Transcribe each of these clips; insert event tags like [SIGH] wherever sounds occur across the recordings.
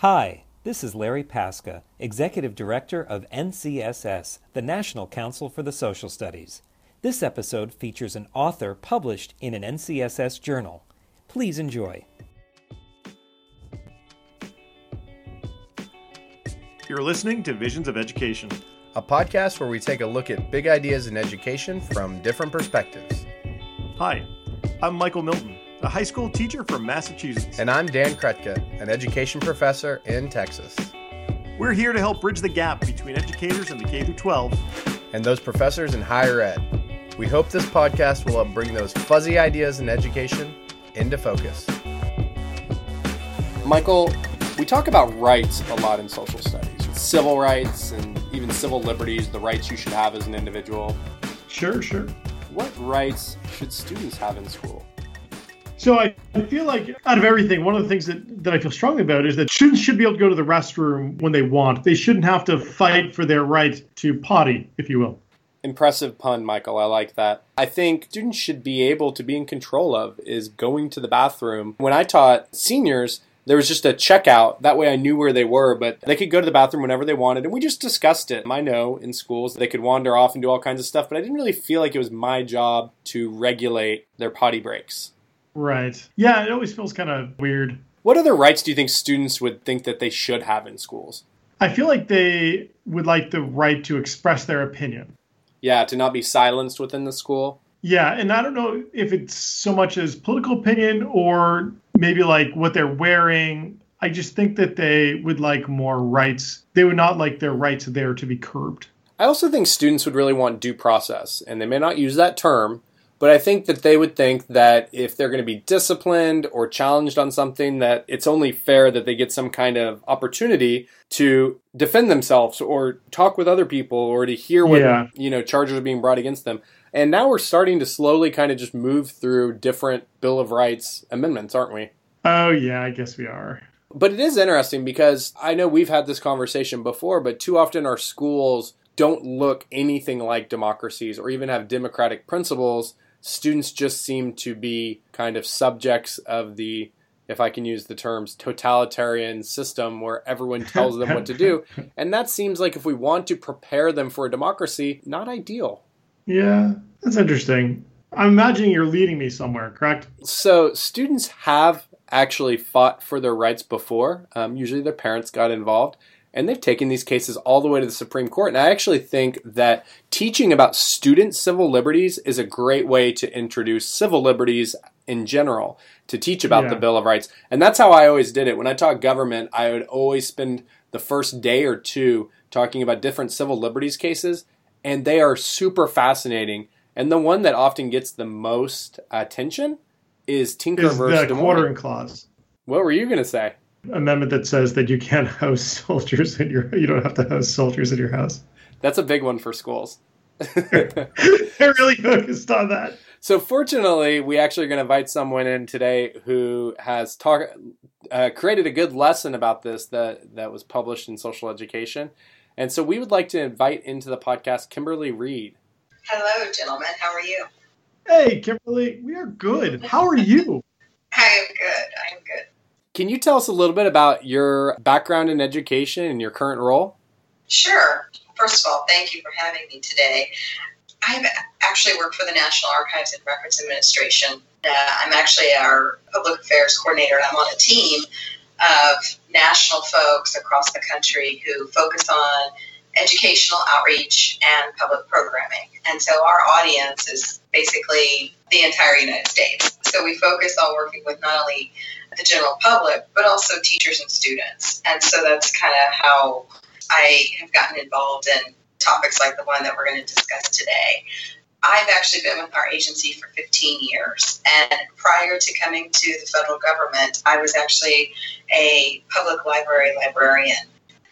Hi, this is Larry Paska, Executive Director of NCSS, the National Council for the Social Studies. This episode features an author published in an NCSS journal. Please enjoy. You're listening to Visions of Education, a podcast where we take a look at big ideas in education from different perspectives. Hi, I'm Michael Milton a high school teacher from Massachusetts. And I'm Dan Krutka, an education professor in Texas. We're here to help bridge the gap between educators in the K 12 and those professors in higher ed. We hope this podcast will help bring those fuzzy ideas in education into focus. Michael, we talk about rights a lot in social studies civil rights and even civil liberties, the rights you should have as an individual. Sure, sure. What rights should students have in school? So I, feel like out of everything, one of the things that, that I feel strongly about is that students should be able to go to the restroom when they want. They shouldn't have to fight for their right to potty, if you will. Impressive pun, Michael. I like that. I think students should be able to be in control of is going to the bathroom. When I taught seniors, there was just a checkout. That way I knew where they were, but they could go to the bathroom whenever they wanted. And we just discussed it. I know in schools they could wander off and do all kinds of stuff, but I didn't really feel like it was my job to regulate their potty breaks. Right. Yeah, it always feels kind of weird. What other rights do you think students would think that they should have in schools? I feel like they would like the right to express their opinion. Yeah, to not be silenced within the school. Yeah, and I don't know if it's so much as political opinion or maybe like what they're wearing. I just think that they would like more rights. They would not like their rights there to be curbed. I also think students would really want due process, and they may not use that term, but I think that they would think that if they're going to be disciplined or challenged on something, that it's only fair that they get some kind of opportunity to defend themselves or talk with other people or to hear what yeah. you know charges are being brought against them. And now we're starting to slowly kind of just move through different Bill of Rights amendments, aren't we? Oh yeah, I guess we are. But it is interesting because I know we've had this conversation before, but too often our schools don't look anything like democracies or even have democratic principles students just seem to be kind of subjects of the if I can use the terms totalitarian system where everyone tells them what to do. [LAUGHS] And that seems like if we want to prepare them for a democracy, not ideal. Yeah, that's interesting. I'm imagining you're leading me somewhere, correct? So, students have actually fought for their rights before. Um, usually, their parents got involved and they've taken these cases all the way to the Supreme Court. And I actually think that teaching about student civil liberties is a great way to introduce civil liberties in general, to teach about yeah. the Bill of Rights. And that's how I always did it. When I taught government, I would always spend the first day or two talking about different civil liberties cases, and they are super fascinating. And the one that often gets the most attention is Tinker is versus the quartering clause. What were you going to say? Amendment that says that you can't [LAUGHS] house soldiers in your you don't have to house soldiers in your house. That's a big one for schools. [LAUGHS] They're really focused on that. So fortunately, we actually are going to invite someone in today who has talk, uh, created a good lesson about this that that was published in Social Education, and so we would like to invite into the podcast Kimberly Reed. Hello, gentlemen. How are you? Hey, Kimberly. We are good. How are you? [LAUGHS] I am good. I am good. Can you tell us a little bit about your background in education and your current role? Sure. First of all, thank you for having me today. I've actually worked for the National Archives and Records Administration. Uh, I'm actually our public affairs coordinator, I'm on a team of national folks across the country who focus on educational outreach and public programming. And so our audience is basically the entire United States. So we focus on working with not only the general public, but also teachers and students. And so that's kind of how I have gotten involved in topics like the one that we're going to discuss today. I've actually been with our agency for 15 years. And prior to coming to the federal government, I was actually a public library librarian.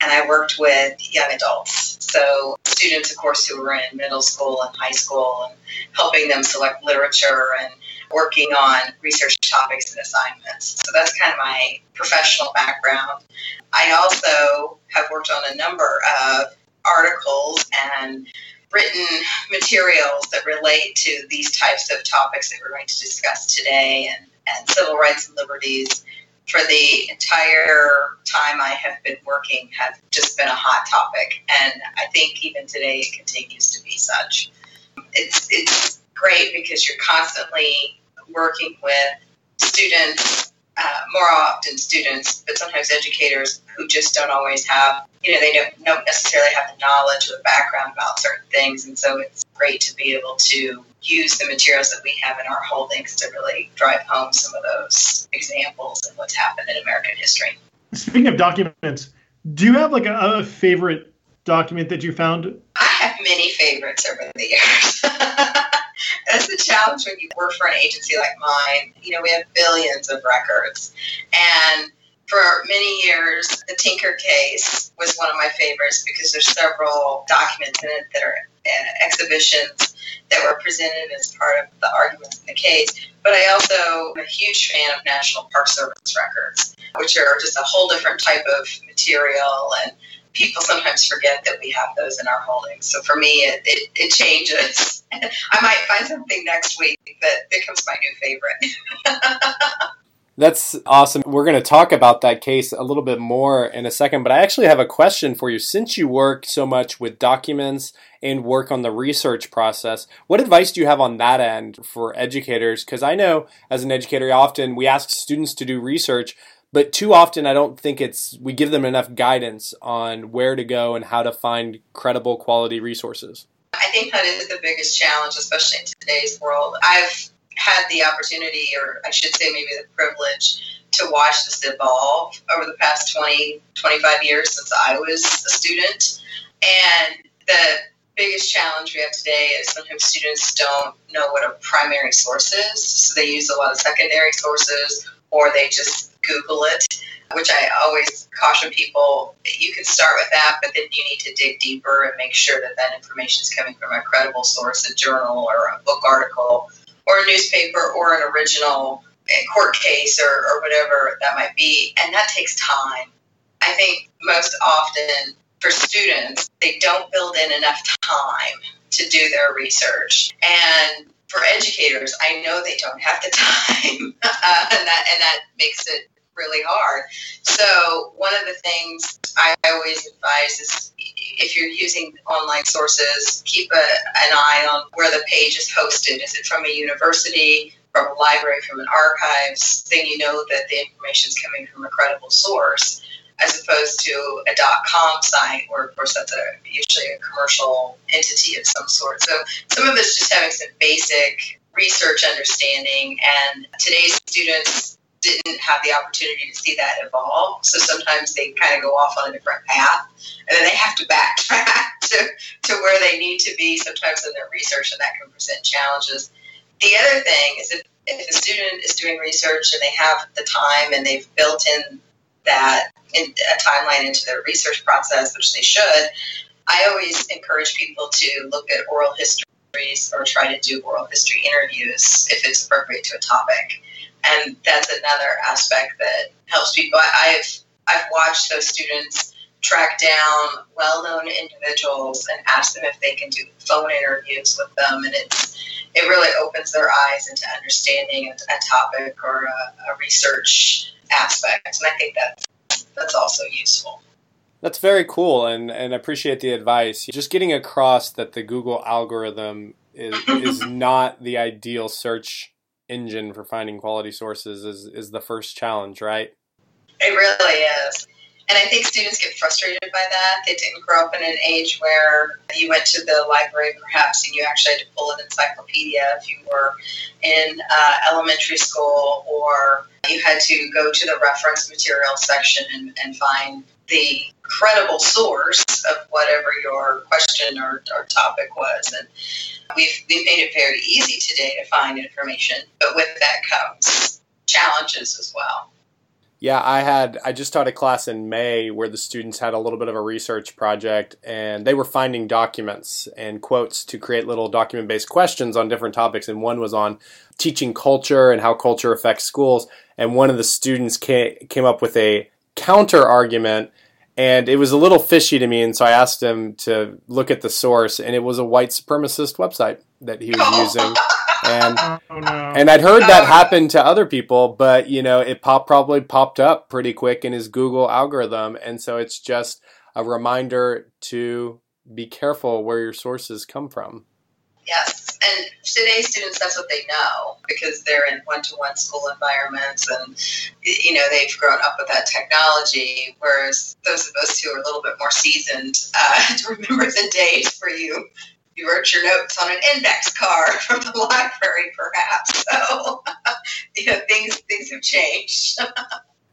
And I worked with young adults. So, students, of course, who were in middle school and high school, and helping them select literature and working on research topics and assignments. So that's kind of my professional background. I also have worked on a number of articles and written materials that relate to these types of topics that we're going to discuss today and, and civil rights and liberties, for the entire time I have been working has just been a hot topic, and I think even today it continues to be such. It's it's great because you're constantly working with students, uh, more often students, but sometimes educators who just don't always have, you know, they don't, don't necessarily have the knowledge or the background about certain things, and so it's great to be able to use the materials that we have in our holdings to really drive home some of those examples of what's happened in American history. Speaking of documents, do you have like a, a favorite document that you found? Have many favorites over the years. [LAUGHS] That's the challenge when you work for an agency like mine. You know, we have billions of records. And for many years, the Tinker case was one of my favorites because there's several documents in it that are exhibitions that were presented as part of the arguments in the case. But I also am a huge fan of National Park Service records, which are just a whole different type of material and people sometimes forget that we have those in our holdings. So for me, it, it, it changes. [LAUGHS] I might find something next week that becomes my new favorite. [LAUGHS] That's awesome. We're going to talk about that case a little bit more in a second, but I actually have a question for you. Since you work so much with documents and work on the research process, what advice do you have on that end for educators? Because I know as an educator, often we ask students to do research, but too often I don't think it's we give them enough guidance on where to go and how to find credible quality resources. I think that is the biggest challenge, especially in today's world. I've had the opportunity, or I should say, maybe the privilege, to watch this evolve over the past 20, 25 years since I was a student. And the biggest challenge we have today is sometimes students don't know what a primary source is, so they use a lot of secondary sources or they just Google it, which I always caution people you can start with that, but then you need to dig deeper and make sure that that information is coming from a credible source, a journal or a book article or a newspaper or an original court case or, or whatever that might be. And that takes time. I think most often for students, they don't build in enough time to do their research. And for educators, I know they don't have the [LAUGHS] time, uh, [LAUGHS] and that and that makes it really hard. So one of the things I always advise is if you're using online sources, keep a, an eye on where the page is hosted. Is it from a university, from a library, from an archives? Then you know that the information is coming from a credible source, as opposed to a .com site, where of course that's a, usually a commercial entity of some sort. So some of it's just having some basic research understanding, and today's students didn't have the opportunity to see that evolve. So sometimes they kind of go off on a different path and then they have to backtrack [LAUGHS] to, to where they need to be sometimes in their research and that can present challenges. The other thing is if, if a student is doing research and they have the time and they've built in that in a timeline into their research process, which they should, I always encourage people to look at oral histories or try to do oral history interviews if it's appropriate to a topic and that's another aspect that helps people. I've I've watched those students track down well-known individuals and ask them if they can do phone interviews with them, and it's it really opens their eyes into understanding a, a topic or a, a research aspect, and I think that's that's also useful. That's very cool, and and appreciate the advice. Just getting across that the Google algorithm is is [LAUGHS] not the ideal search engine for finding quality sources is, is the first challenge, right? It really is. And I think students get frustrated by that. They didn't grow up in an age where you went to the library perhaps and you actually had to pull an encyclopedia if you were in uh, elementary school, or you had to go to the reference material section and, and find the credible source of whatever your question or, or topic was. And we've, we've made it very easy today to find information, but with that comes challenges as well. Yeah, I had I just taught a class in May where the students had a little bit of a research project and they were finding documents and quotes to create little document-based questions on different topics and one was on teaching culture and how culture affects schools and one of the students came, came up with a counter argument and it was a little fishy to me and so i asked him to look at the source and it was a white supremacist website that he was [LAUGHS] using And Oh no. and I'd heard that happen to other people, but you know, it pop probably popped up pretty quick in his Google algorithm, and so it's just a reminder to be careful where your sources come from. Yes, and today's students, that's what they know because they're in one-to-one school environments, and you know they've grown up with that technology. Whereas those of us who are a little bit more seasoned uh, [LAUGHS] remember the days where you you wrote your notes on an index card [LAUGHS] from the library, perhaps. So [LAUGHS] you know things things have changed.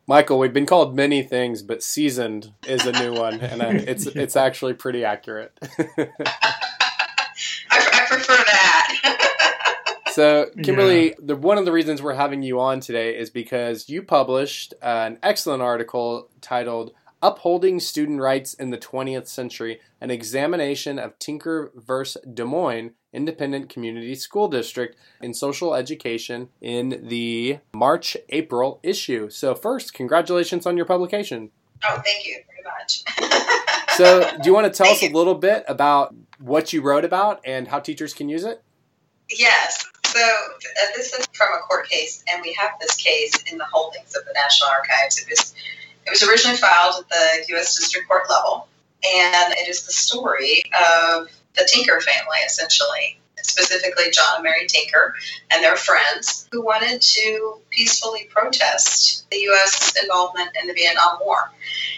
Michael, we've been called many things, but seasoned is a new one, and I, it's it's actually pretty accurate. I, I prefer that. [LAUGHS] So, Kimberly, the, one of the reasons we're having you on today is because you published an excellent article titled Upholding Student Rights in the 20th Century An Examination of Tinker vs. Des Moines Independent Community School District in Social Education in the March April issue. So, first, congratulations on your publication. oh, thank you very much. [LAUGHS] So, do you want to tell us a little bit about what you wrote about and how teachers can use it? Yes. So uh, this is from a court case, and we have this case in the holdings of the National Archives. It was it was originally filed at the U.S. District Court level, and it is the story of the Tinker family, essentially, specifically John and Mary Tinker and their friends, who wanted to peacefully protest the U.S. involvement in the Vietnam War.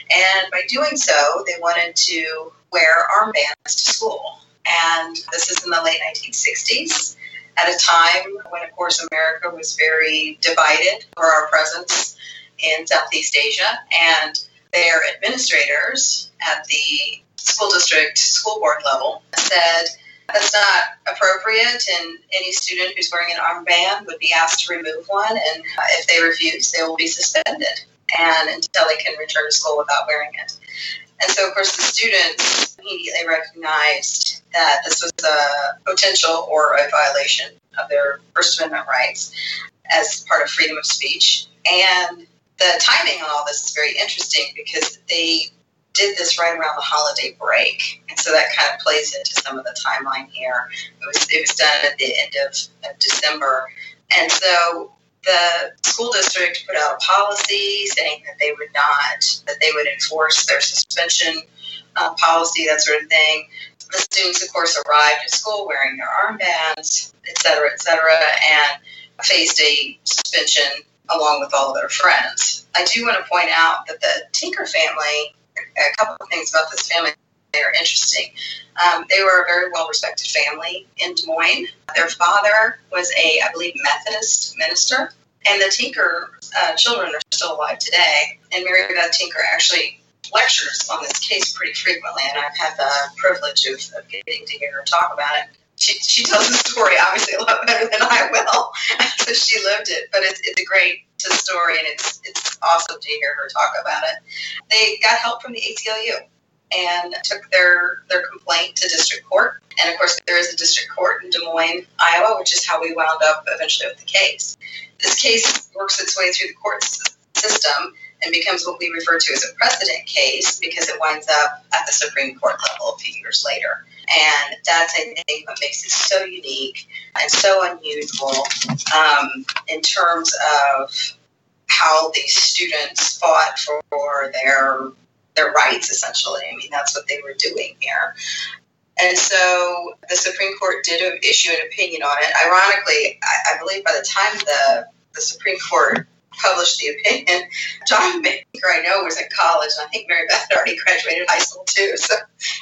And by doing so, they wanted to wear armbands to school. And this is in the late 1960s, at a time when, of course, America was very divided over our presence in Southeast Asia. And their administrators at the school district school board level said that's not appropriate, and any student who's wearing an armband would be asked to remove one, and uh, if they refuse, they will be suspended and until they can return to school without wearing it. And so, of course, the students immediately recognized that this was a potential or a violation of their First Amendment rights as part of freedom of speech. And the timing on all this is very interesting because they did this right around the holiday break. And so that kind of plays into some of the timeline here. It was, it was done at the end of, of December. And so the school district put out a policy saying that they would not, that they would enforce their suspension uh, policy, that sort of thing. The students, of course, arrived at school wearing their armbands, et cetera, et cetera, and faced a suspension along with all of their friends. I do want to point out that the Tinker family, a couple of things about this family that are interesting. Um, they were a very well respected family in Des Moines. Their father was a, I believe, Methodist minister, and the Tinker uh, children are still alive today. And Mary Beth Tinker actually lectures on this case pretty frequently, and I've had the privilege of, of getting to hear her talk about it. She, she tells the story obviously a lot better than I will, [LAUGHS] so she lived it. But it's, it's a great story, and it's it's awesome to hear her talk about it. They got help from the ACLU and took their their complaint to district court. And of course, there is a district court in Des Moines, Iowa, which is how we wound up eventually with the case. This case works its way through the court system and becomes what we refer to as a precedent case because it winds up at the Supreme Court level a few years later. And that's, I think, what makes it so unique and so unusual um, in terms of how these students fought for their their rights. Essentially, I mean, that's what they were doing here. And so the Supreme Court did issue an opinion on it. Ironically, I, I believe by the time the the Supreme Court published the opinion. John Baker, I know, was in college, and I think Mary Beth had already graduated high school too. So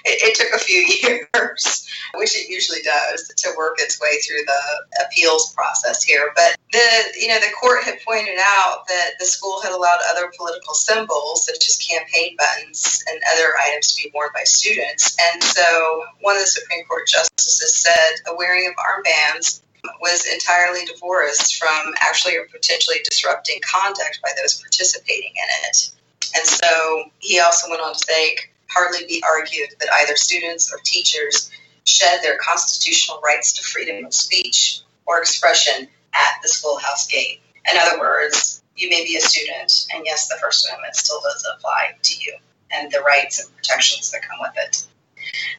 it, it, took a few [LAUGHS] years, which it usually does, to work its way through the appeals process here. But the you know the court had pointed out that the school had allowed other political symbols, such as campaign buttons and other items, to be worn by students. And so one of the Supreme Court justices said the wearing of armbands was entirely divorced from actually or potentially disrupting conduct by those participating in it. And so he also went on to say, hardly be argued that either students or teachers shed their constitutional rights to freedom of speech or expression at the schoolhouse gate. In other words, you may be a student, and yes, the First Amendment still does apply to you and the rights and protections that come with it.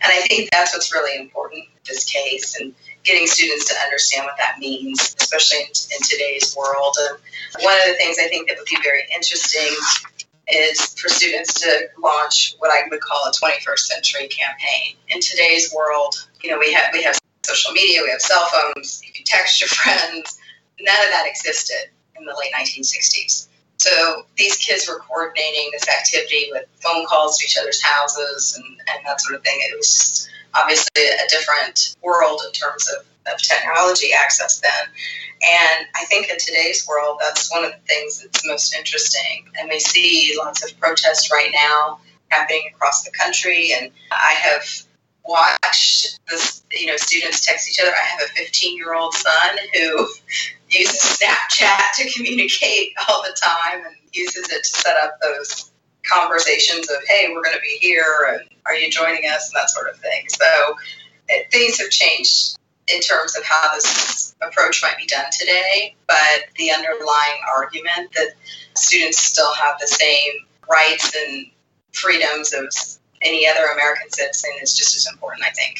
And I think that's what's really important in this case and getting students to understand what that means, especially in, in today's world. And one of the things I think that would be very interesting is for students to launch what I would call a 21st century campaign. In today's world, you know, we have we have social media, we have cell phones, you can text your [LAUGHS] friends. None of that existed in the late 1960s. So these kids were coordinating this activity with phone calls to each other's houses and, and that sort of thing. It was just obviously a different world in terms of, of technology access then. And I think in today's world, that's one of the things that's most interesting. And we see lots of protests right now happening across the country. And I have watched this, you know, students text each other. I have a 15 year old son who [LAUGHS] uses Snapchat to communicate all the time and uses it to set up those conversations of, hey, we're going to be here and are you joining us and that sort of thing. So it, things have changed in terms of how this approach might be done today, but the underlying argument that students still have the same rights and freedoms of any other American citizen is just as important, I think.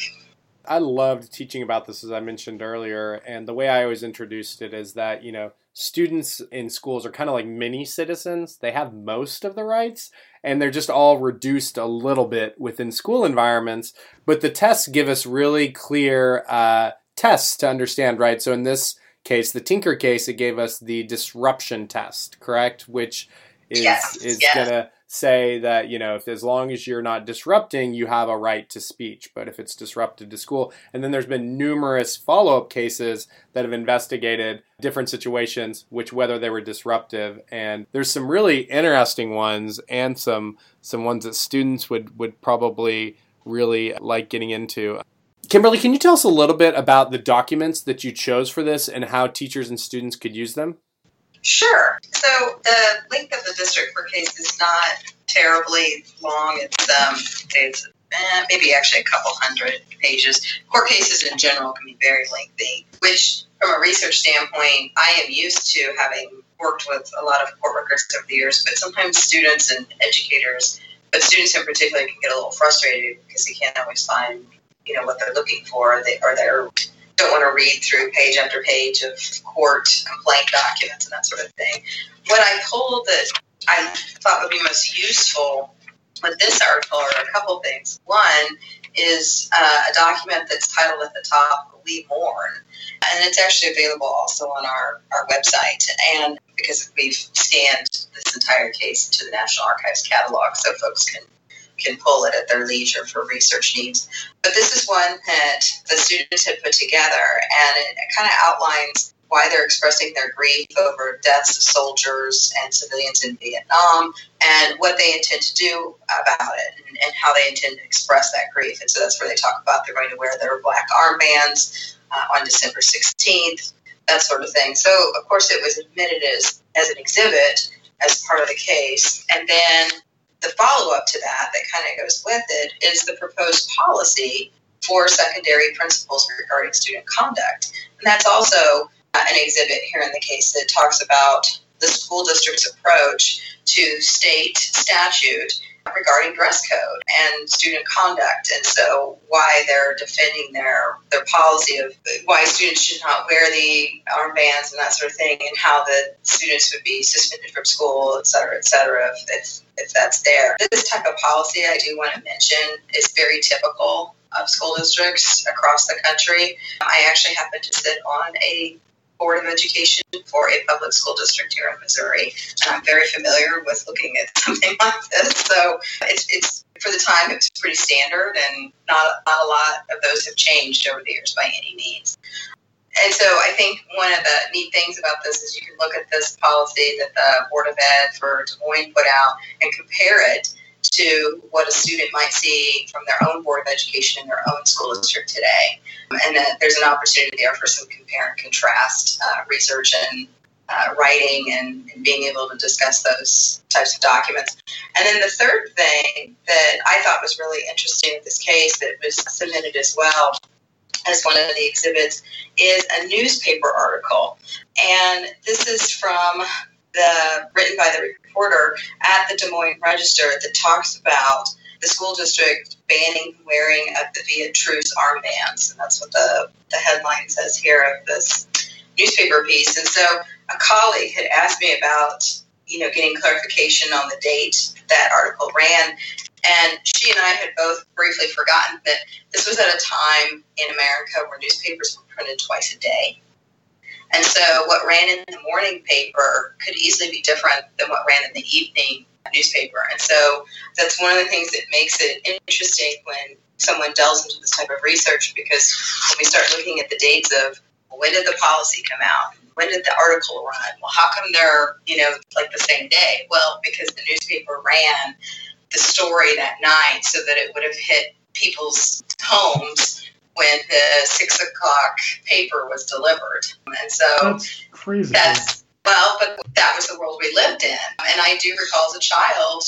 I loved teaching about this, as I mentioned earlier. And the way I always introduced it is that, you know, students in schools are kind of like mini citizens. They have most of the rights, and they're just all reduced a little bit within school environments. But the tests give us really clear uh, tests to understand, right? So in this case, the Tinker case, it gave us the disruption test, correct? Which is yes, is yes. gonna say that you know if as long as you're not disrupting you have a right to speech but if it's disrupted to school and then there's been numerous follow-up cases that have investigated different situations which whether they were disruptive and there's some really interesting ones and some some ones that students would would probably really like getting into Kimberly, can you tell us a little bit about the documents that you chose for this and how teachers and students could use them? Sure. So the length of the district court case is not terribly long. It's um, it's eh, maybe actually a couple hundred pages. Court cases in general can be very lengthy, which from a research standpoint, I am used to having worked with a lot of court records over the years, but sometimes students and educators, but students in particular can get a little frustrated because they can't always find, you know, what they're looking for, or, they, or they're don't want to read through page after page of court complaint documents and that sort of thing. What I pulled that I thought would be most useful with this article are a couple things. One is uh, a document that's titled at the top, We Mourn, and it's actually available also on our, our website. And because we've scanned this entire case into the National Archives catalog so folks can can pull it at their leisure for research needs. But this is one that the students had put together, and it kind of outlines why they're expressing their grief over deaths of soldiers and civilians in Vietnam and what they intend to do about it and, and how they intend to express that grief. And so that's where they talk about they're going to wear their black armbands uh, on December 16th, that sort of thing. So, of course, it was admitted as, as an exhibit as part of the case. And then the follow up to that, that kind of goes with it, is the proposed policy for secondary principals regarding student conduct. And that's also uh, an exhibit here in the case that talks about the school district's approach to state statute regarding dress code and student conduct. And so why they're defending their their policy of why students should not wear the armbands and that sort of thing and how the students would be suspended from school et cetera et cetera if, if, if that's there. This type of policy i do want to mention is very typical of school districts across the country. I actually happen to sit on a Board of Education for a public school district here in Missouri. And I'm very familiar with looking at [LAUGHS] something like this. So it's, it's for the time, it's pretty standard, and not, not a lot of those have changed over the years by any means. And so I think one of the neat things about this is you can look at this policy that the Board of Ed for Des Moines put out and compare it to what a student might see from their own Board of Education in their own school district today. And then there's an opportunity there for some compare and contrast uh, research and uh, writing and, and, being able to discuss those types of documents. And then the third thing that I thought was really interesting with this case that was submitted as well as one of the exhibits is a newspaper article. And this is from the written by the reporter at the Des Moines Register that talks about the school district banning wearing of the Viet Truce armbands. And that's what the, the headline says here of this newspaper piece. And so a colleague had asked me about, you know, getting clarification on the date that article ran. And she and I had both briefly forgotten that this was at a time in America where newspapers were printed twice a day. And so what ran in the morning paper could easily be different than what ran in the evening newspaper. And so that's one of the things that makes it interesting when someone delves into this type of research because when we start looking at the dates of when did the policy come out? When did the article run? Well, how come they're, you know, like the same day? Well, because the newspaper ran the story that night so that it would have hit people's homes when the six o'clock paper was delivered. And so That's crazy. that's well, but that was the world we lived in. And I do recall as a child,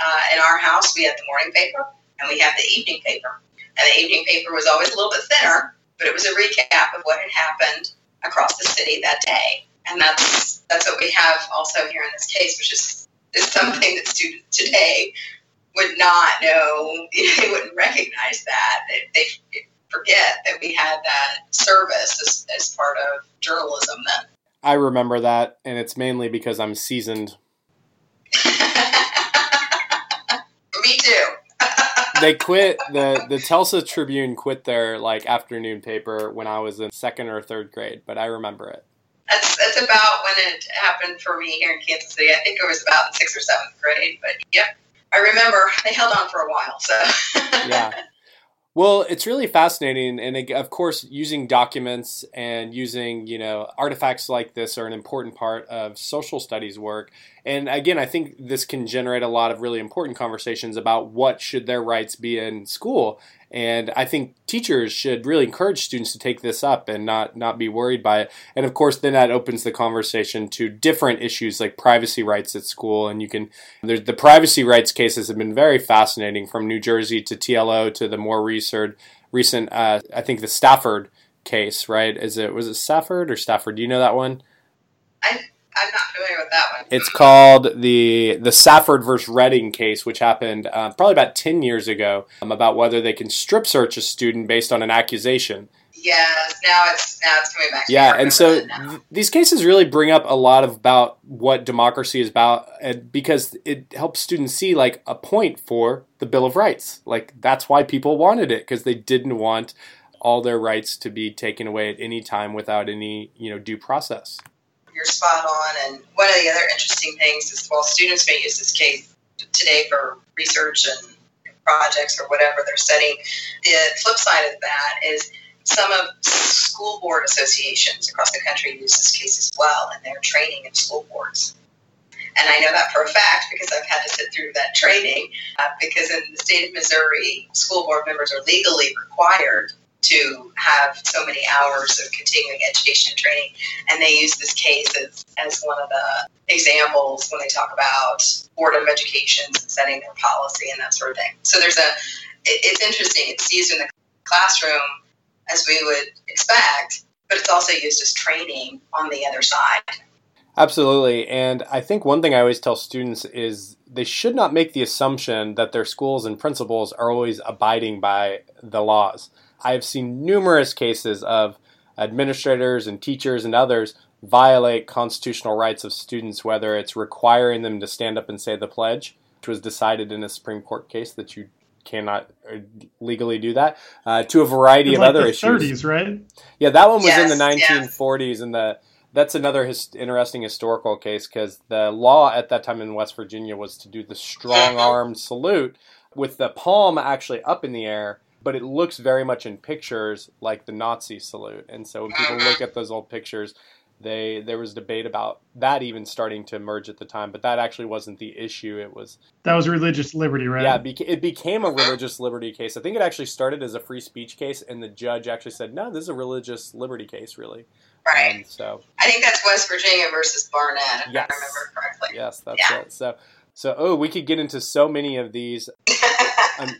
uh, in our house, we had the morning paper and we had the evening paper. And the evening paper was always a little bit thinner, but it was a recap of what had happened across the city that day. And that's that's what we have also here in this case, which is, is something that students today would not know. [LAUGHS] They wouldn't recognize that. They, they forget that we had that service as, as part of journalism then. I remember that, and it's mainly because I'm seasoned. [LAUGHS] Me too. [LAUGHS] They quit the the Tulsa Tribune quit their like afternoon paper when I was in second or third grade, but I remember it. That's that's about when it happened for me here in Kansas City. I think it was about sixth or seventh grade, but yep, I remember they held on for a while. So [LAUGHS] Yeah. Well, it's really fascinating, and of course, using documents and using you know artifacts like this are an important part of social studies work. And again, I think this can generate a lot of really important conversations about what should their rights be in school. And I think teachers should really encourage students to take this up and not not be worried by it. And of course, then that opens the conversation to different issues like privacy rights at school. And you can the privacy rights cases have been very fascinating from New Jersey to TLO to the more recent recent uh, I think the Stafford case. Right? Is it was it Stafford or Safford? Do you know that one? I I'm not familiar with that one. It's called the the Safford versus Redding case, which happened uh, probably about ten years ago, um, about whether they can strip search a student based on an accusation. Yes, now it's now it's coming back. to me. I Yeah, and so th- these cases really bring up a lot of about what democracy is about, and because it helps students see like a point for the Bill of Rights. Like that's why people wanted it because they didn't want all their rights to be taken away at any time without any you know due process. You're spot on. And one of the other interesting things is while students may use this case today for research and projects or whatever they're studying, the flip side of that is some of school board associations across the country use this case as well in their training of school boards. And I know that for a fact because I've had to sit through that training. Uh, because in the state of Missouri, school board members are legally required to have so many hours of continuing education and training and they use this case as, as one of the examples when they talk about board of education setting their policy and that sort of thing so there's a it, it's interesting it's used in the classroom as we would expect but it's also used as training on the other side Absolutely. And I think one thing I always tell students is they should not make the assumption that their schools and principals are always abiding by the laws. I have seen numerous cases of administrators and teachers and others violate constitutional rights of students, whether it's requiring them to stand up and say the pledge, which was decided in a Supreme Court case that you cannot uh, legally do that, uh, to a variety It's of like other the issues. 30s, right? Yeah, that one was in the Yes, yes. 1940s, and the that's another his, interesting historical case because the law at that time in West Virginia was to do the strong arm salute with the palm actually up in the air, but it looks very much in pictures like the Nazi salute. And so when people look at those old pictures, they there was debate about that even starting to emerge at the time, but that actually wasn't the issue. It was That was religious liberty, right? yeah, it, beca- it became a religious liberty case. I think it actually started as a free speech case, and the judge actually said, "No, this is a religious liberty case, really." right Um, so i think that's west virginia versus barnette if Yes. i remember correctly yes, that's Yeah. it. So so oh, we could get into so many of these. [LAUGHS] Un-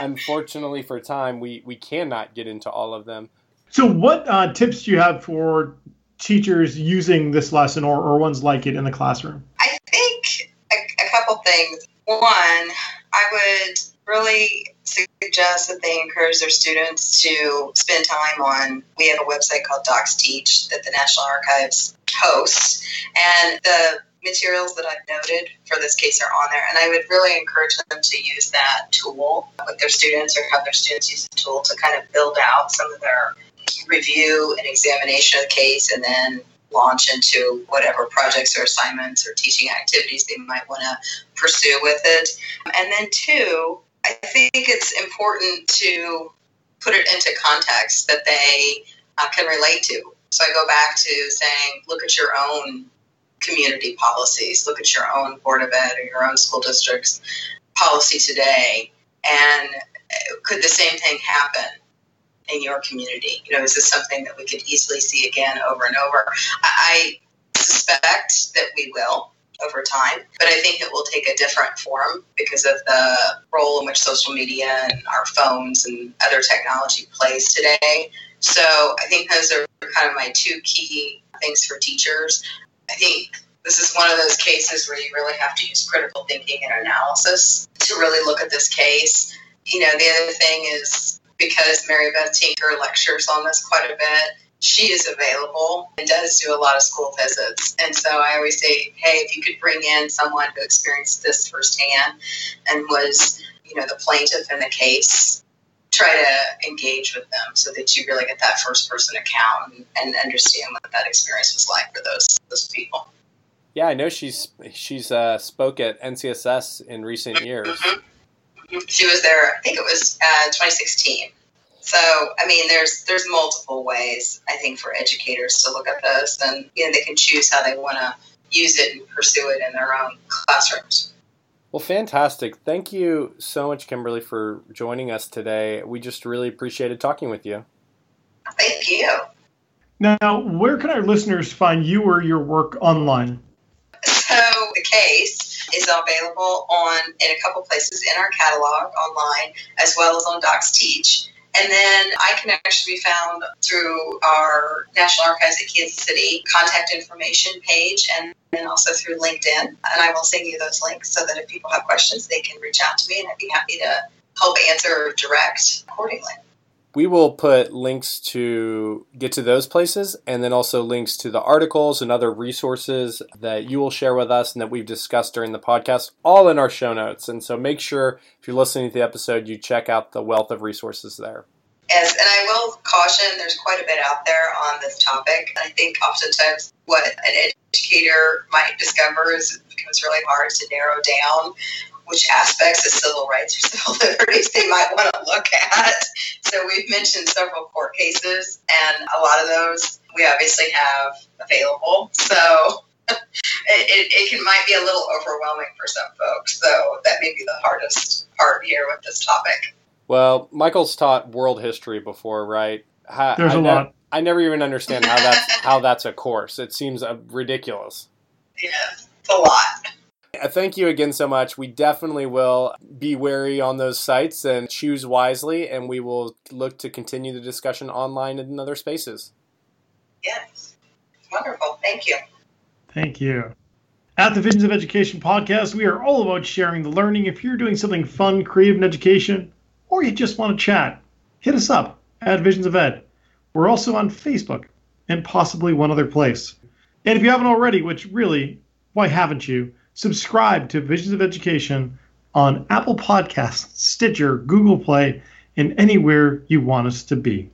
unfortunately, for time, we we cannot get into all of them. So, what uh, tips do you have for teachers using this lesson or, or ones like it in the classroom? I think a, a couple things. One, I would really suggest that they encourage their students to spend time on. We have a website called Docs Teach that the National Archives hosts, and the materials that I've noted for this case are on there. And I would really encourage them to use that tool with their students or have their students use the tool to kind of build out some of their review and examination of the case and then launch into whatever projects or assignments or teaching activities they might want to pursue with it. And then, two, I think it's important to put it into context that they uh, can relate to. So I go back to saying, look at your own community policies, look at your own Board of Ed or your own school district's policy today, and could the same thing happen in your community? You know, is this something that we could easily see again over and over? I suspect that we will over time, but I think it will take a different form because of the role in which social media and our phones and other technology plays today. So I think those are kind of my two key things for teachers. I think this is one of those cases where you really have to use critical thinking and analysis to really look at this case. You know, the other thing is because Mary Beth Tinker lectures on this quite a bit. She is available and does do a lot of school visits. And so I always say, hey, if you could bring in someone who experienced this firsthand and was, you know, the plaintiff in the case, try to engage with them so that you really get that first person account and, and understand what that experience was like for those those people. Yeah, I know she's she's uh, spoke at NCSS in recent years. Mm-hmm. She was there, I think it was uh, 2016. So, I mean, there's there's multiple ways I think for educators to look at this, and you know they can choose how they want to use it and pursue it in their own classrooms. Well, fantastic! Thank you so much, Kimberly, for joining us today. We just really appreciated talking with you. Thank you. Now, where can our listeners find you or your work online? So the case is available on in a couple places in our catalog online as well as on Docs Teach. And then I can actually be found through our National Archives at Kansas City contact information page and then also through LinkedIn. And I will send you those links so that if people have questions, they can reach out to me and I'd be happy to help answer or direct accordingly we will put links to get to those places and then also links to the articles and other resources that you will share with us and that we've discussed during the podcast all in our show notes and so make sure if you're listening to the episode you check out the wealth of resources there Yes, and I will caution there's quite a bit out there on this topic. I think oftentimes what an educator might discover is it becomes really hard to narrow down which aspects of civil rights or civil [LAUGHS] liberties they might want to look at. So we've mentioned several court cases, and a lot of those we obviously have available. So [LAUGHS] it, it, it can might be a little overwhelming for some folks. So that may be the hardest part here with this topic. Well, Michael's taught world history before, right? How, There's I a ne- lot. I never even understand how that's how that's a course. It seems uh, ridiculous. [LAUGHS] Yeah, it's a lot. Uh, thank you again so much. We definitely will be wary on those sites and choose wisely, and we will look to continue the discussion online and in other spaces. Yes. Wonderful. Thank you. Thank you. At the Visions of Education podcast, we are all about sharing the learning. If you're doing something fun, creative in education, or you just want to chat, hit us up at Visions of Ed. We're also on Facebook and possibly one other place. And if you haven't already, which really, why haven't you? Subscribe to Visions of Education on Apple Podcasts, Stitcher, Google Play, and anywhere you want us to be.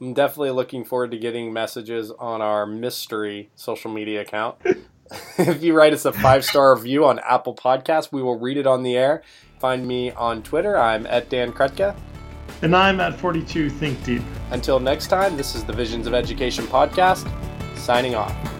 I'm definitely looking forward to getting messages on our mystery social media account. [LAUGHS] if you write us a five star review on Apple Podcasts, we will read it on the air. Find me on Twitter. I'm at Dan Krutka. And I'm at 42 Think Deep. Until next time, this is the Visions of Education podcast, signing off.